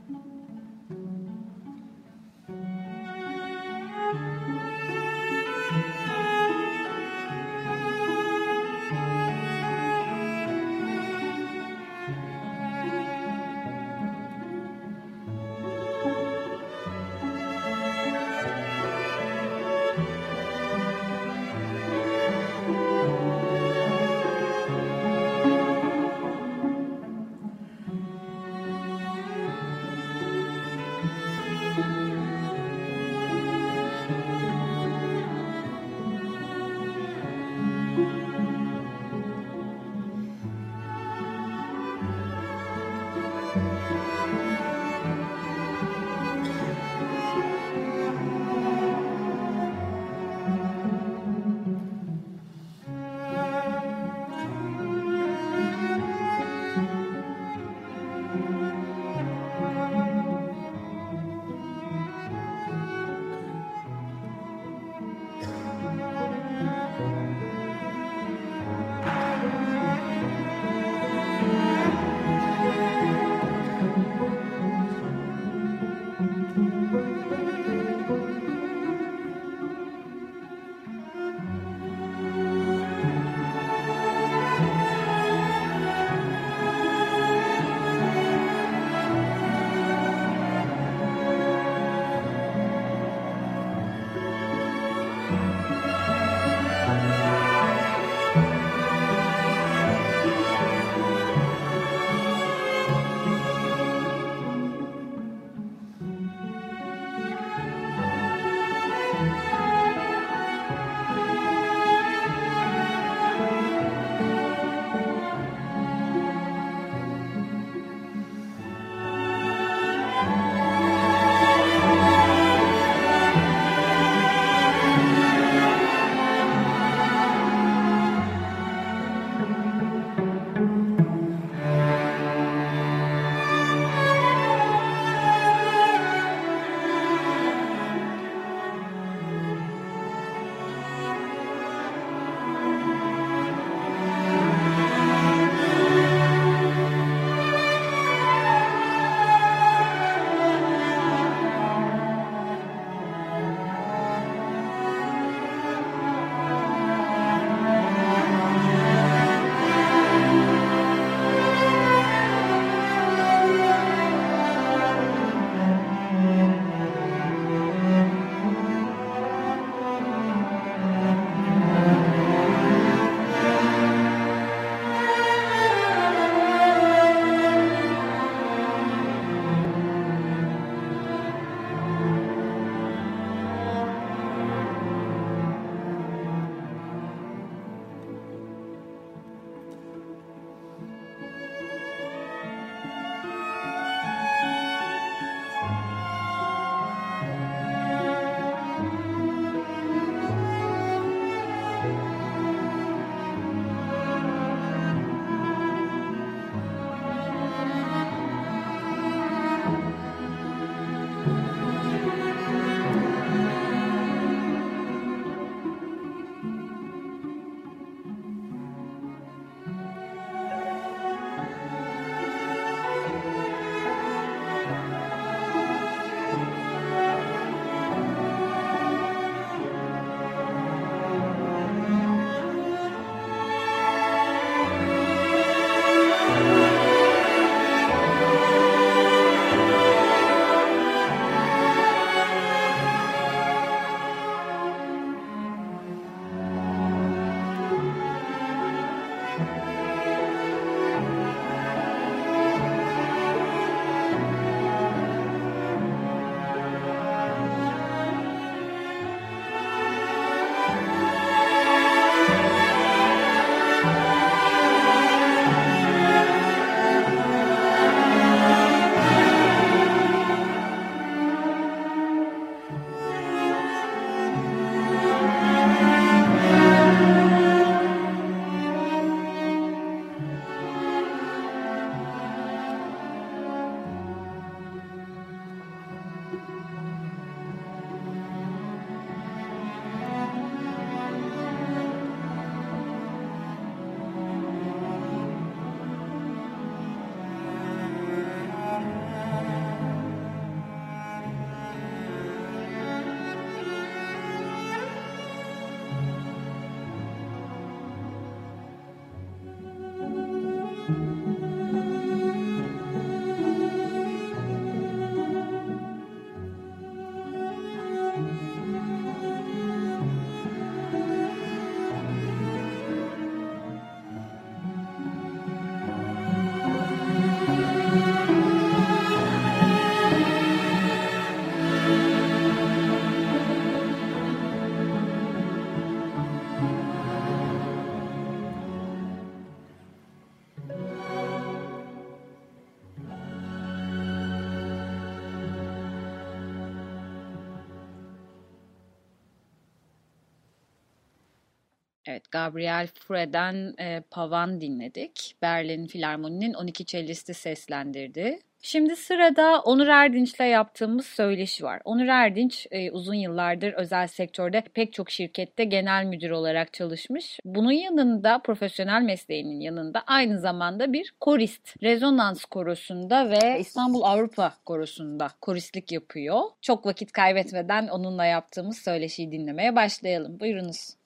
Gabriel Fred'den e, Pavan dinledik. Berlin Filarmoni'nin 12 cellisti seslendirdi. Şimdi sırada Onur Erdinç'le yaptığımız söyleşi var. Onur Erdinç e, uzun yıllardır özel sektörde pek çok şirkette genel müdür olarak çalışmış. Bunun yanında profesyonel mesleğinin yanında aynı zamanda bir korist. Rezonans korosunda ve İstanbul Avrupa korosunda koristlik yapıyor. Çok vakit kaybetmeden onunla yaptığımız söyleşiyi dinlemeye başlayalım. Buyurunuz.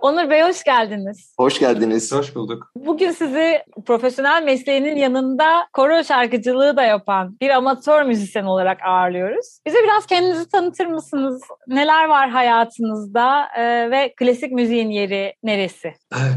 Onur Bey hoş geldiniz. Hoş geldiniz. Hoş bulduk. Bugün sizi profesyonel mesleğinin yanında koro şarkıcılığı da yapan bir amatör müzisyen olarak ağırlıyoruz. Bize biraz kendinizi tanıtır mısınız? Neler var hayatınızda e, ve klasik müziğin yeri neresi?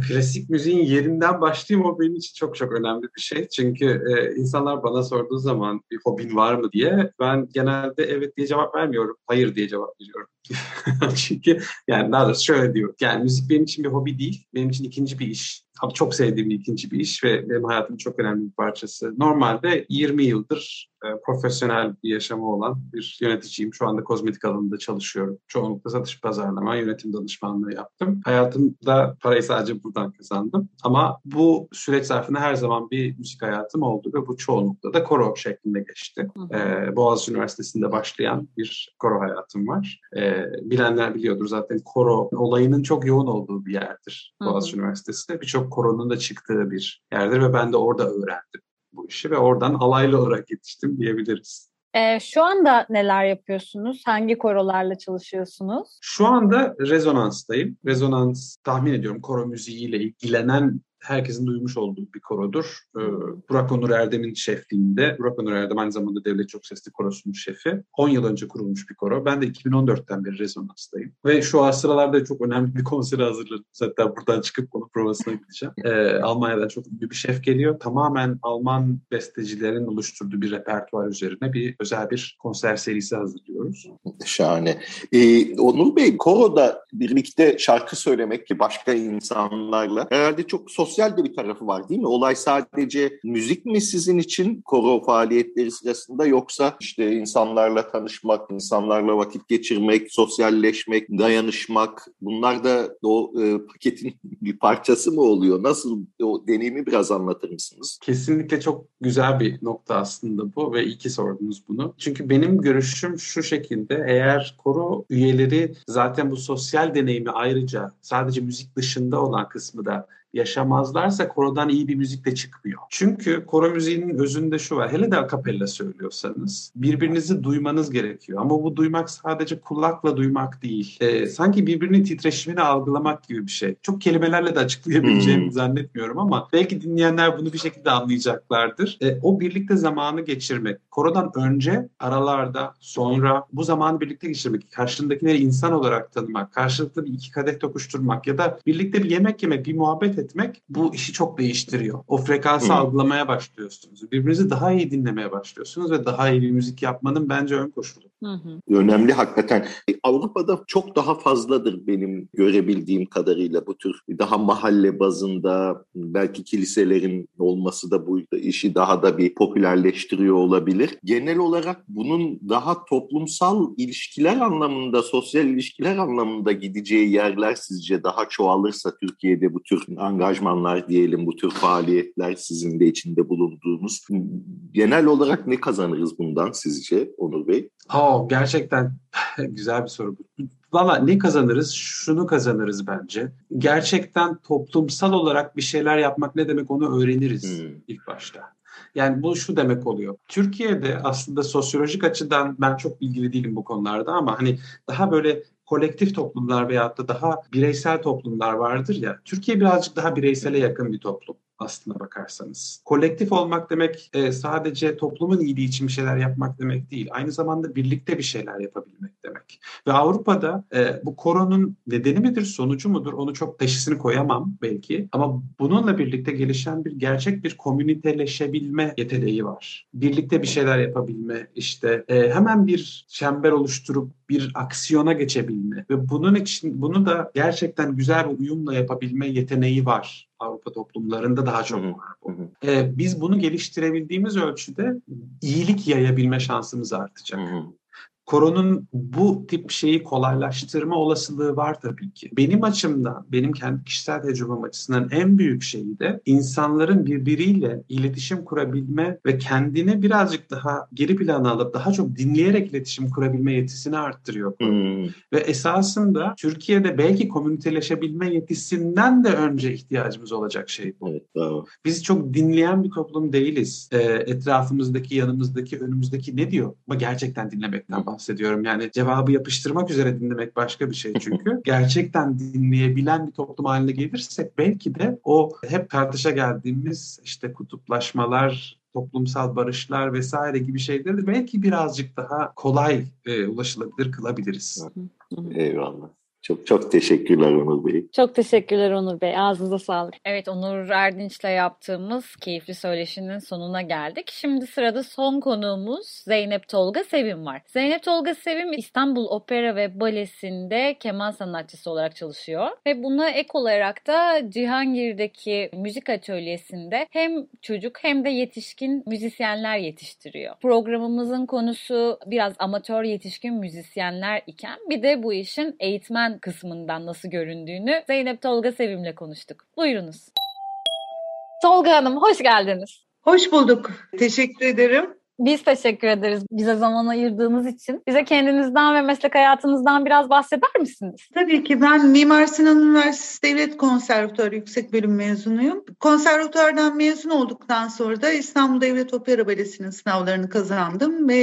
Klasik müziğin yerinden başlayayım o benim için çok çok önemli bir şey. Çünkü e, insanlar bana sorduğu zaman bir hobin var mı diye ben genelde evet diye cevap vermiyorum. Hayır diye cevap veriyorum. <laughs> Çünkü yani daha doğrusu şöyle diyorum. Yani müzik benim için bir hobi değil. Benim için ikinci bir iş. Çok sevdiğim ikinci bir iş ve benim hayatımın çok önemli bir parçası. Normalde 20 yıldır e, profesyonel bir yaşamı olan bir yöneticiyim. Şu anda kozmetik alanında çalışıyorum. Çoğunlukla satış pazarlama, yönetim danışmanlığı yaptım. Hayatımda parayı sadece buradan kazandım. Ama bu süreç zarfında her zaman bir müzik hayatım oldu ve bu çoğunlukla da koro şeklinde geçti. E, Boğaziçi Üniversitesi'nde başlayan bir koro hayatım var. E, bilenler biliyordur zaten koro olayının çok yoğun olduğu bir yerdir Boğaziçi Üniversitesi'nde. Birçok koronun da çıktığı bir yerdir ve ben de orada öğrendim bu işi ve oradan alaylı olarak yetiştim diyebiliriz. Ee, şu anda neler yapıyorsunuz? Hangi korolarla çalışıyorsunuz? Şu anda rezonanstayım. Rezonans tahmin ediyorum koro müziğiyle ilgilenen herkesin duymuş olduğu bir korodur. Ee, Burak Onur Erdem'in şefliğinde. Burak Onur Erdem aynı zamanda Devlet Çok Sesli Korosu'nun şefi. 10 yıl önce kurulmuş bir koro. Ben de 2014'ten beri rezonanstayım. Ve şu sıralarda çok önemli bir konseri hazırladım. Zaten buradan çıkıp konu provasına gideceğim. Ee, Almanya'dan çok ünlü bir şef geliyor. Tamamen Alman bestecilerin oluşturduğu bir repertuar üzerine bir özel bir konser serisi hazırlıyoruz. Şahane. Ee, Onur Bey, koroda birlikte şarkı söylemek ki başka insanlarla herhalde çok sosyal de bir tarafı var değil mi? Olay sadece müzik mi sizin için koro faaliyetleri sırasında yoksa işte insanlarla tanışmak, insanlarla vakit geçirmek, sosyalleşmek, dayanışmak bunlar da o e, paketin <laughs> bir parçası mı oluyor? Nasıl o deneyimi biraz anlatır mısınız? Kesinlikle çok güzel bir nokta aslında bu ve iyi ki sordunuz bunu. Çünkü benim görüşüm şu şekilde eğer koro üyeleri zaten bu sosyal deneyimi ayrıca sadece müzik dışında olan kısmı da yaşamazlarsa korodan iyi bir müzik de çıkmıyor. Çünkü koro müziğinin özünde şu var. Hele de akapella söylüyorsanız birbirinizi duymanız gerekiyor. Ama bu duymak sadece kulakla duymak değil. Ee, sanki birbirinin titreşimini algılamak gibi bir şey. Çok kelimelerle de açıklayabileceğimi hmm. zannetmiyorum ama belki dinleyenler bunu bir şekilde anlayacaklardır. Ee, o birlikte zamanı geçirmek. Korodan önce, aralarda, sonra bu zamanı birlikte geçirmek. Karşındakileri insan olarak tanımak, karşılıklı bir iki kadeh tokuşturmak ya da birlikte bir yemek yemek, bir muhabbet etmek bu işi çok değiştiriyor. O frekansı Hı. algılamaya başlıyorsunuz. Birbirinizi daha iyi dinlemeye başlıyorsunuz ve daha iyi bir müzik yapmanın bence ön koşulu. Hı hı. Önemli hakikaten. E, Avrupa'da çok daha fazladır benim görebildiğim kadarıyla bu tür daha mahalle bazında belki kiliselerin olması da bu işi daha da bir popülerleştiriyor olabilir. Genel olarak bunun daha toplumsal ilişkiler anlamında, sosyal ilişkiler anlamında gideceği yerler sizce daha çoğalırsa Türkiye'de bu tür angajmanlar diyelim, bu tür faaliyetler sizin de içinde bulunduğunuz genel olarak ne kazanırız bundan sizce Onur Bey? Oh, gerçekten <laughs> güzel bir soru bu. Valla ne kazanırız? Şunu kazanırız bence. Gerçekten toplumsal olarak bir şeyler yapmak ne demek onu öğreniriz hmm. ilk başta. Yani bu şu demek oluyor. Türkiye'de aslında sosyolojik açıdan ben çok bilgili değilim bu konularda ama hani daha böyle kolektif toplumlar veyahut da daha bireysel toplumlar vardır ya. Türkiye birazcık daha bireysele yakın bir toplum aslına bakarsanız. Kolektif olmak demek e, sadece toplumun iyiliği için bir şeyler yapmak demek değil. Aynı zamanda birlikte bir şeyler yapabilmek demek. Ve Avrupa'da e, bu koronun nedeni midir, sonucu mudur onu çok teşhisini koyamam belki. Ama bununla birlikte gelişen bir gerçek bir komüniteleşebilme yeteneği var. Birlikte bir şeyler yapabilme, işte e, hemen bir çember oluşturup bir aksiyona geçebilme ve bunun için bunu da gerçekten güzel bir uyumla yapabilme yeteneği var. Avrupa toplumlarında daha çok var bu. Ee, biz bunu geliştirebildiğimiz ölçüde iyilik yayabilme şansımız artacak. Koronun bu tip şeyi kolaylaştırma olasılığı var tabii ki. Benim açımdan, benim kendi kişisel tecrübem açısından en büyük şeyi de insanların birbiriyle iletişim kurabilme ve kendini birazcık daha geri plana alıp daha çok dinleyerek iletişim kurabilme yetisini arttırıyor. Hmm. Ve esasında Türkiye'de belki komüniteleşebilme yetisinden de önce ihtiyacımız olacak şey bu. Evet, bravo. Biz çok dinleyen bir toplum değiliz. Ee, etrafımızdaki, yanımızdaki, önümüzdeki ne diyor? Ama gerçekten dinlemekten bahsediyorum. Yani cevabı yapıştırmak üzere dinlemek başka bir şey çünkü. <laughs> gerçekten dinleyebilen bir toplum haline gelirsek belki de o hep tartışa geldiğimiz işte kutuplaşmalar, toplumsal barışlar vesaire gibi şeyleri belki birazcık daha kolay e, ulaşılabilir kılabiliriz. Eyvallah. Çok çok teşekkürler Onur Bey. Çok teşekkürler Onur Bey. Ağzınıza sağlık. Evet Onur Erdinç'le yaptığımız keyifli söyleşinin sonuna geldik. Şimdi sırada son konuğumuz Zeynep Tolga Sevim var. Zeynep Tolga Sevim İstanbul Opera ve Balesi'nde keman sanatçısı olarak çalışıyor. Ve buna ek olarak da Cihangir'deki müzik atölyesinde hem çocuk hem de yetişkin müzisyenler yetiştiriyor. Programımızın konusu biraz amatör yetişkin müzisyenler iken bir de bu işin eğitmen öğretmen kısmından nasıl göründüğünü Zeynep Tolga Sevim'le konuştuk. Buyurunuz. Tolga Hanım hoş geldiniz. Hoş bulduk. Teşekkür ederim. Biz teşekkür ederiz bize zaman ayırdığınız için. Bize kendinizden ve meslek hayatınızdan biraz bahseder misiniz? Tabii ki ben Mimar Sinan Üniversitesi Devlet Konservatuarı Yüksek Bölüm mezunuyum. Konservatuardan mezun olduktan sonra da İstanbul Devlet Opera Balesi'nin sınavlarını kazandım ve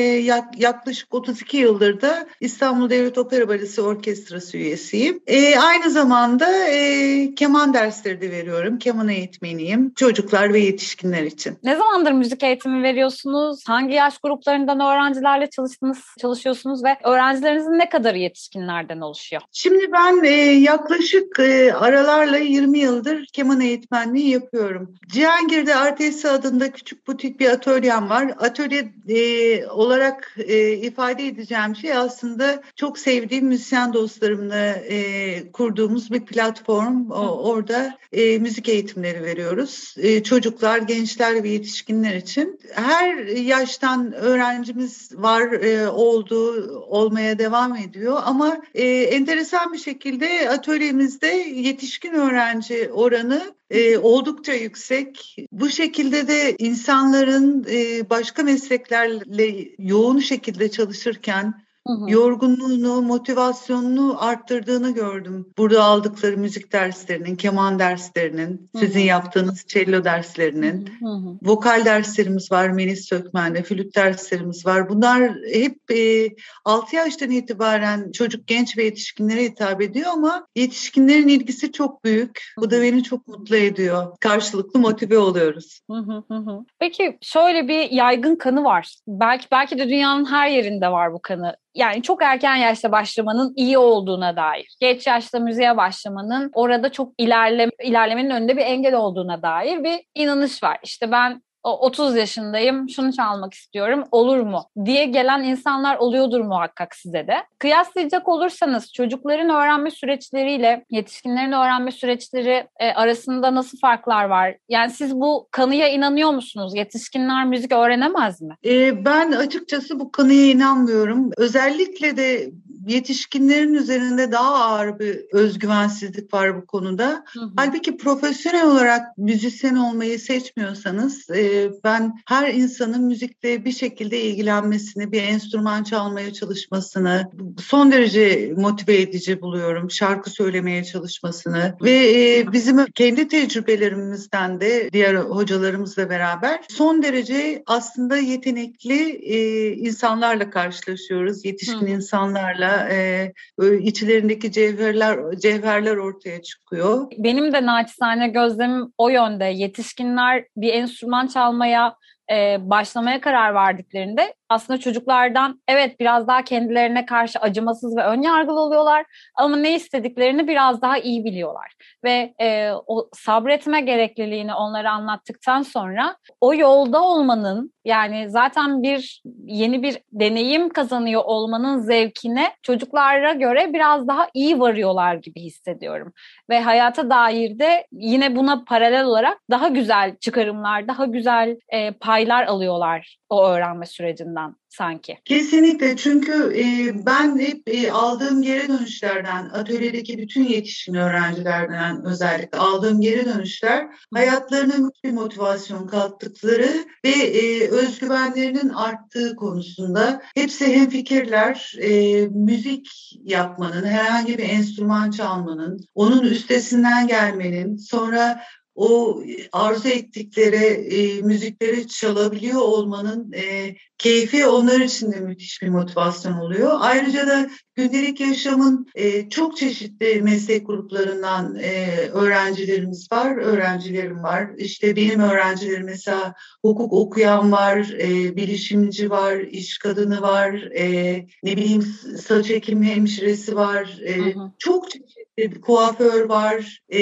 yaklaşık 32 yıldır da İstanbul Devlet Opera Balesi Orkestrası üyesiyim. E, aynı zamanda e, keman dersleri de veriyorum. Keman eğitmeniyim. Çocuklar ve yetişkinler için. Ne zamandır müzik eğitimi veriyorsunuz? Hangi hangi yaş gruplarından öğrencilerle çalıştınız, çalışıyorsunuz ve öğrencilerinizin ne kadarı yetişkinlerden oluşuyor? Şimdi ben e, yaklaşık e, aralarla 20 yıldır keman eğitmenliği yapıyorum. Cihangir'de Artesi adında küçük butik bir atölyem var. Atölye e, olarak e, ifade edeceğim şey aslında çok sevdiğim müzisyen dostlarımla e, kurduğumuz bir platform. O, orada e, müzik eğitimleri veriyoruz. E, çocuklar, gençler ve yetişkinler için. Her yaş yaştan öğrencimiz var, e, oldu, olmaya devam ediyor. Ama e, enteresan bir şekilde atölyemizde yetişkin öğrenci oranı e, oldukça yüksek. Bu şekilde de insanların e, başka mesleklerle yoğun şekilde çalışırken hı yorgunluğunu, motivasyonunu arttırdığını gördüm. Burada aldıkları müzik derslerinin, keman derslerinin, hı hı. sizin yaptığınız cello derslerinin, hı hı. vokal derslerimiz var Melis Sökmen'de, flüt derslerimiz var. Bunlar hep e, 6 yaştan itibaren çocuk, genç ve yetişkinlere hitap ediyor ama yetişkinlerin ilgisi çok büyük. Bu da beni çok mutlu ediyor. Karşılıklı motive oluyoruz. Hı hı hı. Peki şöyle bir yaygın kanı var. Belki belki de dünyanın her yerinde var bu kanı yani çok erken yaşta başlamanın iyi olduğuna dair. Geç yaşta müziğe başlamanın orada çok ilerleme, ilerlemenin önünde bir engel olduğuna dair bir inanış var. İşte ben 30 yaşındayım, şunu çalmak istiyorum, olur mu? diye gelen insanlar oluyordur muhakkak size de. Kıyaslayacak olursanız çocukların öğrenme süreçleriyle yetişkinlerin öğrenme süreçleri e, arasında nasıl farklar var? Yani siz bu kanıya inanıyor musunuz? Yetişkinler müzik öğrenemez mi? E, ben açıkçası bu kanıya inanmıyorum. Özellikle de yetişkinlerin üzerinde daha ağır bir özgüvensizlik var bu konuda. Hı hı. Halbuki profesyonel olarak müzisyen olmayı seçmiyorsanız e, ben her insanın müzikle bir şekilde ilgilenmesini, bir enstrüman çalmaya çalışmasını son derece motive edici buluyorum. Şarkı söylemeye çalışmasını ve e, bizim kendi tecrübelerimizden de diğer hocalarımızla beraber son derece aslında yetenekli e, insanlarla karşılaşıyoruz. Yetişkin hı. insanlarla e, içlerindeki cevherler cevherler ortaya çıkıyor. Benim de naçizane gözlemim o yönde. Yetişkinler bir enstrüman çalmaya e, başlamaya karar verdiklerinde aslında çocuklardan evet biraz daha kendilerine karşı acımasız ve ön yargılı oluyorlar ama ne istediklerini biraz daha iyi biliyorlar. Ve e, o sabretme gerekliliğini onlara anlattıktan sonra o yolda olmanın yani zaten bir yeni bir deneyim kazanıyor olmanın zevkine çocuklara göre biraz daha iyi varıyorlar gibi hissediyorum. Ve hayata dair de yine buna paralel olarak daha güzel çıkarımlar, daha güzel e, paylar alıyorlar o öğrenme sürecinden sanki. Kesinlikle çünkü e, ben hep e, aldığım geri dönüşlerden, atölyedeki bütün yetişkin öğrencilerden özellikle aldığım geri dönüşler hayatlarına müthiş motivasyon kattıkları ve e, özgüvenlerinin arttığı konusunda hepsi hem fikirler, e, müzik yapmanın, herhangi bir enstrüman çalmanın, onun üstesinden gelmenin, sonra o arzu ettikleri e, müzikleri çalabiliyor olmanın e, keyfi onlar için de müthiş bir motivasyon oluyor. Ayrıca da gündelik yaşamın e, çok çeşitli meslek gruplarından e, öğrencilerimiz var, öğrencilerim var. İşte benim öğrencilerim mesela hukuk okuyan var, e, bilişimci var, iş kadını var, e, ne bileyim saç ekimi hemşiresi var, e, hı hı. çok çeşitli kuaför var, e,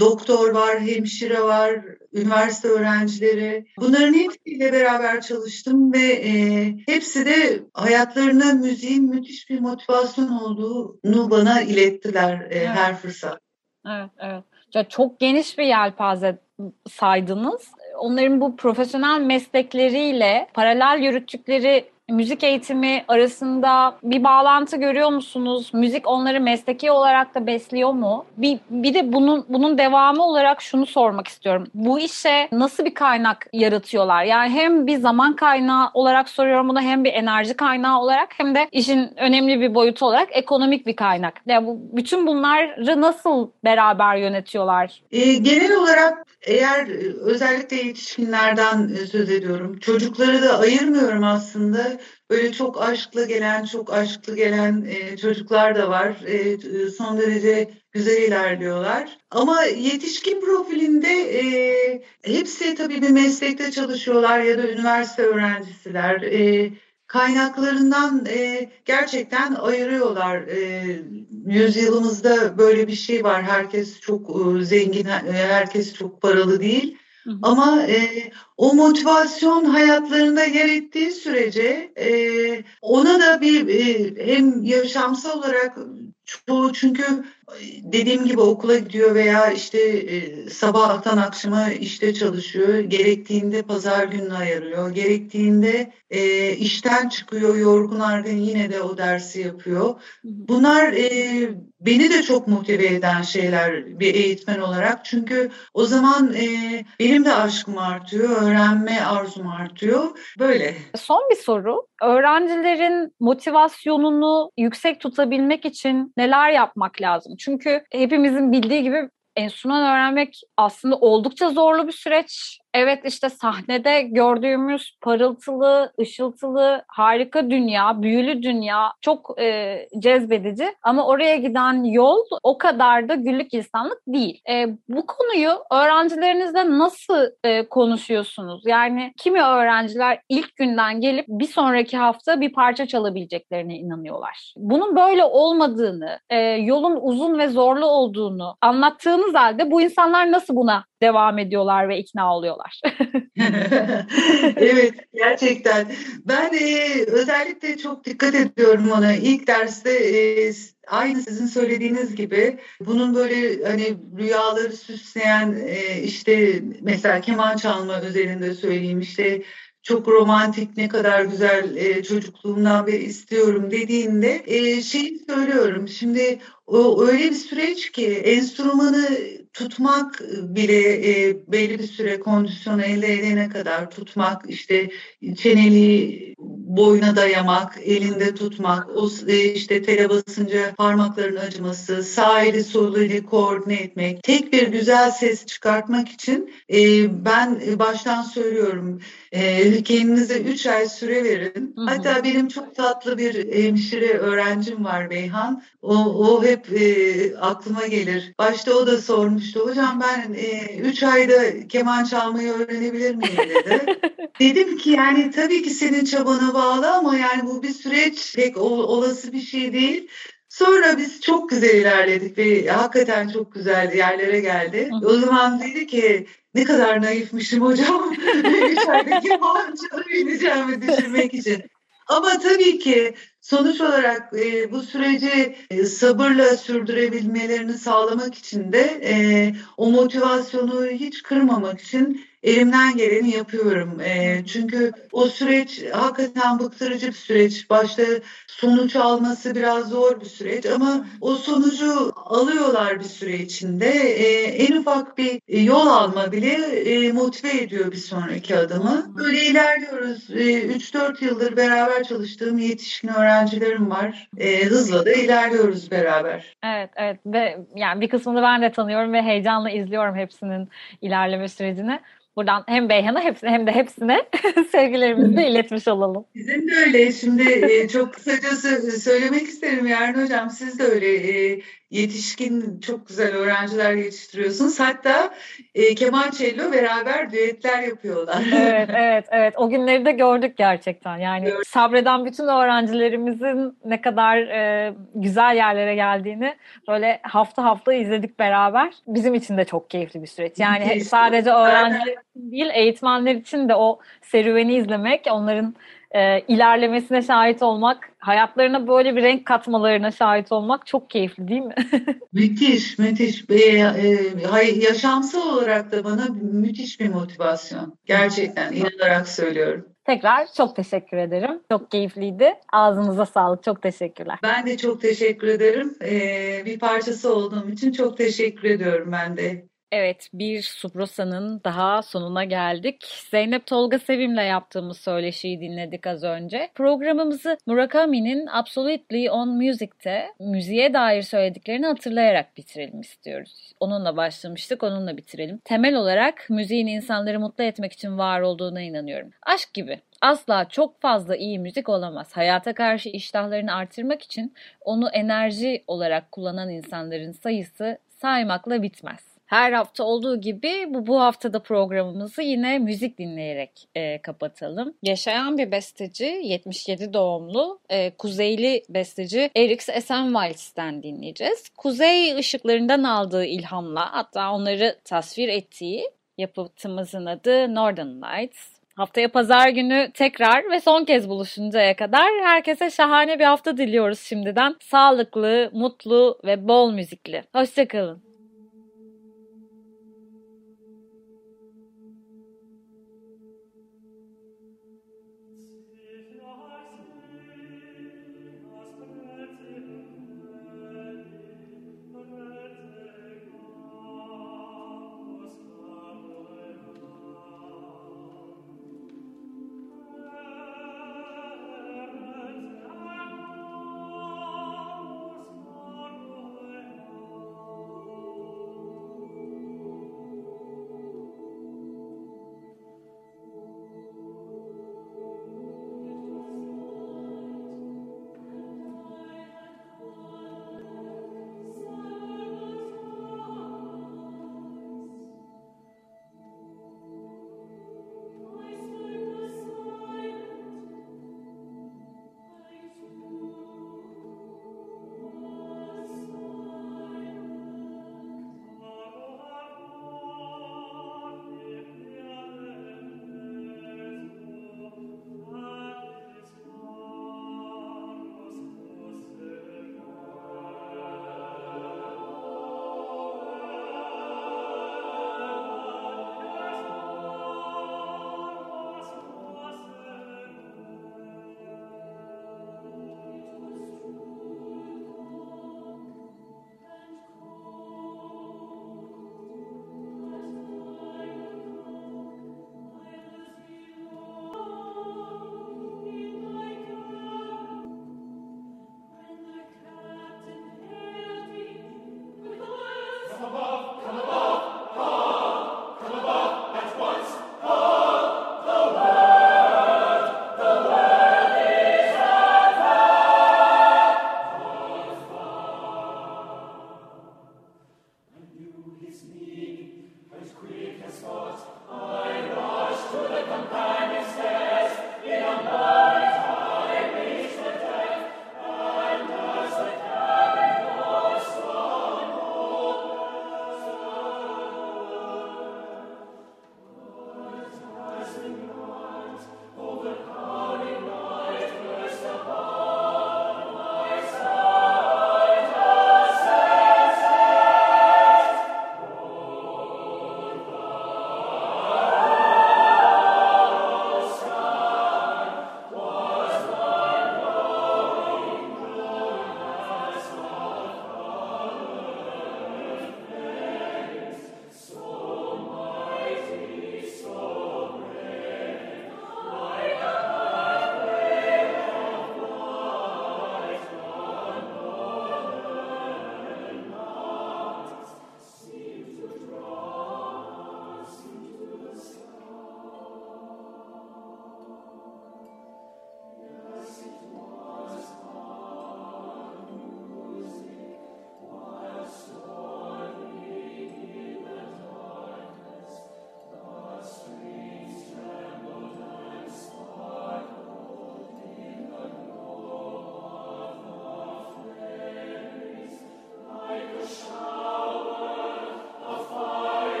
doktor var, hemşire var, üniversite öğrencileri. Bunların hepsiyle beraber çalıştım ve e, hepsi de hayatlarına müziğin müthiş bir motivasyon olduğunu bana ilettiler e, evet. her fırsat. Evet, evet. Ya çok geniş bir yelpaze saydınız. Onların bu profesyonel meslekleriyle paralel yürüttükleri müzik eğitimi arasında bir bağlantı görüyor musunuz? Müzik onları mesleki olarak da besliyor mu? Bir, bir de bunun bunun devamı olarak şunu sormak istiyorum. Bu işe nasıl bir kaynak yaratıyorlar? Yani hem bir zaman kaynağı olarak soruyorum bunu hem bir enerji kaynağı olarak hem de işin önemli bir boyutu olarak ekonomik bir kaynak. Yani bu, bütün bunları nasıl beraber yönetiyorlar? E, genel olarak eğer özellikle yetişkinlerden söz ediyorum. Çocukları da ayırmıyorum aslında böyle çok aşklı gelen, çok aşklı gelen e, çocuklar da var. E, son derece güzel ilerliyorlar. Ama yetişkin profilinde e, hepsi tabii bir meslekte çalışıyorlar ya da üniversite öğrencisiler. E, kaynaklarından e, gerçekten ayırıyorlar. E, yüzyılımızda böyle bir şey var. Herkes çok e, zengin, herkes çok paralı değil. Ama e, o motivasyon hayatlarında yer ettiği sürece e, ona da bir e, hem yaşamsal olarak çoğu çünkü dediğim gibi okula gidiyor veya işte e, sabahtan akşama işte çalışıyor. Gerektiğinde pazar gününü ayırıyor. Gerektiğinde e, işten çıkıyor yorgun argın yine de o dersi yapıyor. Bunlar e, beni de çok motive eden şeyler bir eğitmen olarak. Çünkü o zaman e, benim de aşkım artıyor, öğrenme arzum artıyor. Böyle. Son bir soru. Öğrencilerin motivasyonunu yüksek tutabilmek için neler yapmak lazım? Çünkü hepimizin bildiği gibi enstrüman öğrenmek aslında oldukça zorlu bir süreç. Evet işte sahnede gördüğümüz parıltılı, ışıltılı, harika dünya, büyülü dünya çok e, cezbedici. Ama oraya giden yol o kadar da güllük insanlık değil. E, bu konuyu öğrencilerinizle nasıl e, konuşuyorsunuz? Yani kimi öğrenciler ilk günden gelip bir sonraki hafta bir parça çalabileceklerine inanıyorlar. Bunun böyle olmadığını, e, yolun uzun ve zorlu olduğunu anlattığınız halde bu insanlar nasıl buna devam ediyorlar ve ikna oluyorlar. <laughs> evet gerçekten. Ben e, özellikle çok dikkat ediyorum ona. İlk derste e, aynı sizin söylediğiniz gibi bunun böyle hani rüyaları süsleyen e, işte mesela keman çalma üzerinde söyleyeyim işte çok romantik ne kadar güzel e, çocukluğumdan beri istiyorum dediğinde e, şeyi söylüyorum. Şimdi o öyle bir süreç ki enstrümanı tutmak bile e, belli bir süre kondisyon elde edene kadar tutmak işte çeneli boyuna dayamak, elinde tutmak, o e, işte tele basınca parmakların acıması, sağ eli sol eli koordine etmek, tek bir güzel ses çıkartmak için e, ben baştan söylüyorum e, kendinize 3 ay süre verin. Hı hı. Hatta benim çok tatlı bir hemşire öğrencim var Beyhan. O, o hep e, aklıma gelir. Başta o da sormuştu. Hocam ben 3 e, ayda keman çalmayı öğrenebilir miyim dedi. <laughs> Dedim ki yani tabii ki senin çabana bağlı ama yani bu bir süreç pek olası bir şey değil. Sonra biz çok güzel ilerledik ve hakikaten çok güzel yerlere geldi. Hı. O zaman dedi ki ne kadar naifmişim hocam. <laughs> Üç ayda keman çalabileceğimi düşünmek için. Ama tabii ki sonuç olarak e, bu süreci e, sabırla sürdürebilmelerini sağlamak için de e, o motivasyonu hiç kırmamak için elimden geleni yapıyorum. E, çünkü o süreç hakikaten bıktırıcı bir süreç. Başta sonuç alması biraz zor bir süreç ama o sonucu alıyorlar bir süre içinde. E, en ufak bir yol alma bile e, motive ediyor bir sonraki adımı. Böyle ilerliyoruz. E, 3-4 yıldır beraber çalıştığım yetişkin öğrencilerim var. E, hızla da ilerliyoruz beraber. Evet, evet ve yani bir kısmını ben de tanıyorum ve heyecanla izliyorum hepsinin ilerleme sürecini. Buradan hem Beyhan'a hem de hepsine <laughs> sevgilerimizi iletmiş olalım. Bizim de öyle. Şimdi e, çok kısaca söylemek isterim Yarın Hocam. Siz de öyle e, yetişkin çok güzel öğrenciler yetiştiriyorsunuz. Hatta e, keman cello beraber düetler yapıyorlar. <laughs> Evet, evet, evet. O günleri de gördük gerçekten. Yani gördük. sabreden bütün öğrencilerimizin ne kadar e, güzel yerlere geldiğini böyle hafta hafta izledik beraber. Bizim için de çok keyifli bir süreç. Yani Kesinlikle. sadece öğrenciler için değil, eğitmenler için de o serüveni izlemek, onların e, ilerlemesine şahit olmak, hayatlarına böyle bir renk katmalarına şahit olmak çok keyifli değil mi? <laughs> müthiş, müthiş. E, e, yaşamsal olarak da bana müthiş bir motivasyon. Gerçekten inanarak söylüyorum. Tekrar çok teşekkür ederim. Çok keyifliydi. Ağzınıza sağlık. Çok teşekkürler. Ben de çok teşekkür ederim. Ee, bir parçası olduğum için çok teşekkür ediyorum ben de. Evet, bir Subrosa'nın daha sonuna geldik. Zeynep Tolga Sevim'le yaptığımız söyleşiyi dinledik az önce. Programımızı Murakami'nin Absolutely on Music'te müziğe dair söylediklerini hatırlayarak bitirelim istiyoruz. Onunla başlamıştık, onunla bitirelim. Temel olarak müziğin insanları mutlu etmek için var olduğuna inanıyorum. Aşk gibi. Asla çok fazla iyi müzik olamaz. Hayata karşı iştahlarını artırmak için onu enerji olarak kullanan insanların sayısı saymakla bitmez. Her hafta olduğu gibi bu, bu haftada programımızı yine müzik dinleyerek e, kapatalım. Yaşayan bir besteci, 77 doğumlu, e, kuzeyli besteci Eriks Esenwalds'ten dinleyeceğiz. Kuzey ışıklarından aldığı ilhamla hatta onları tasvir ettiği yapıtımızın adı Northern Lights. Haftaya pazar günü tekrar ve son kez buluşuncaya kadar herkese şahane bir hafta diliyoruz şimdiden. Sağlıklı, mutlu ve bol müzikli. Hoşçakalın.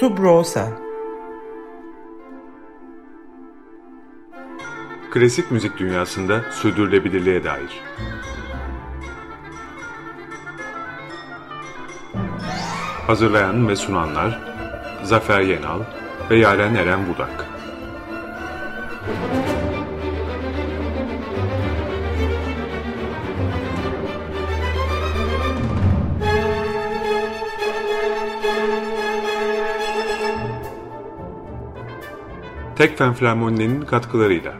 Subrosa Klasik müzik dünyasında sürdürülebilirliğe dair. Hazırlayan ve sunanlar Zafer Yenal ve Yaren Eren Budak. Tekfen Flamoni'nin katkılarıyla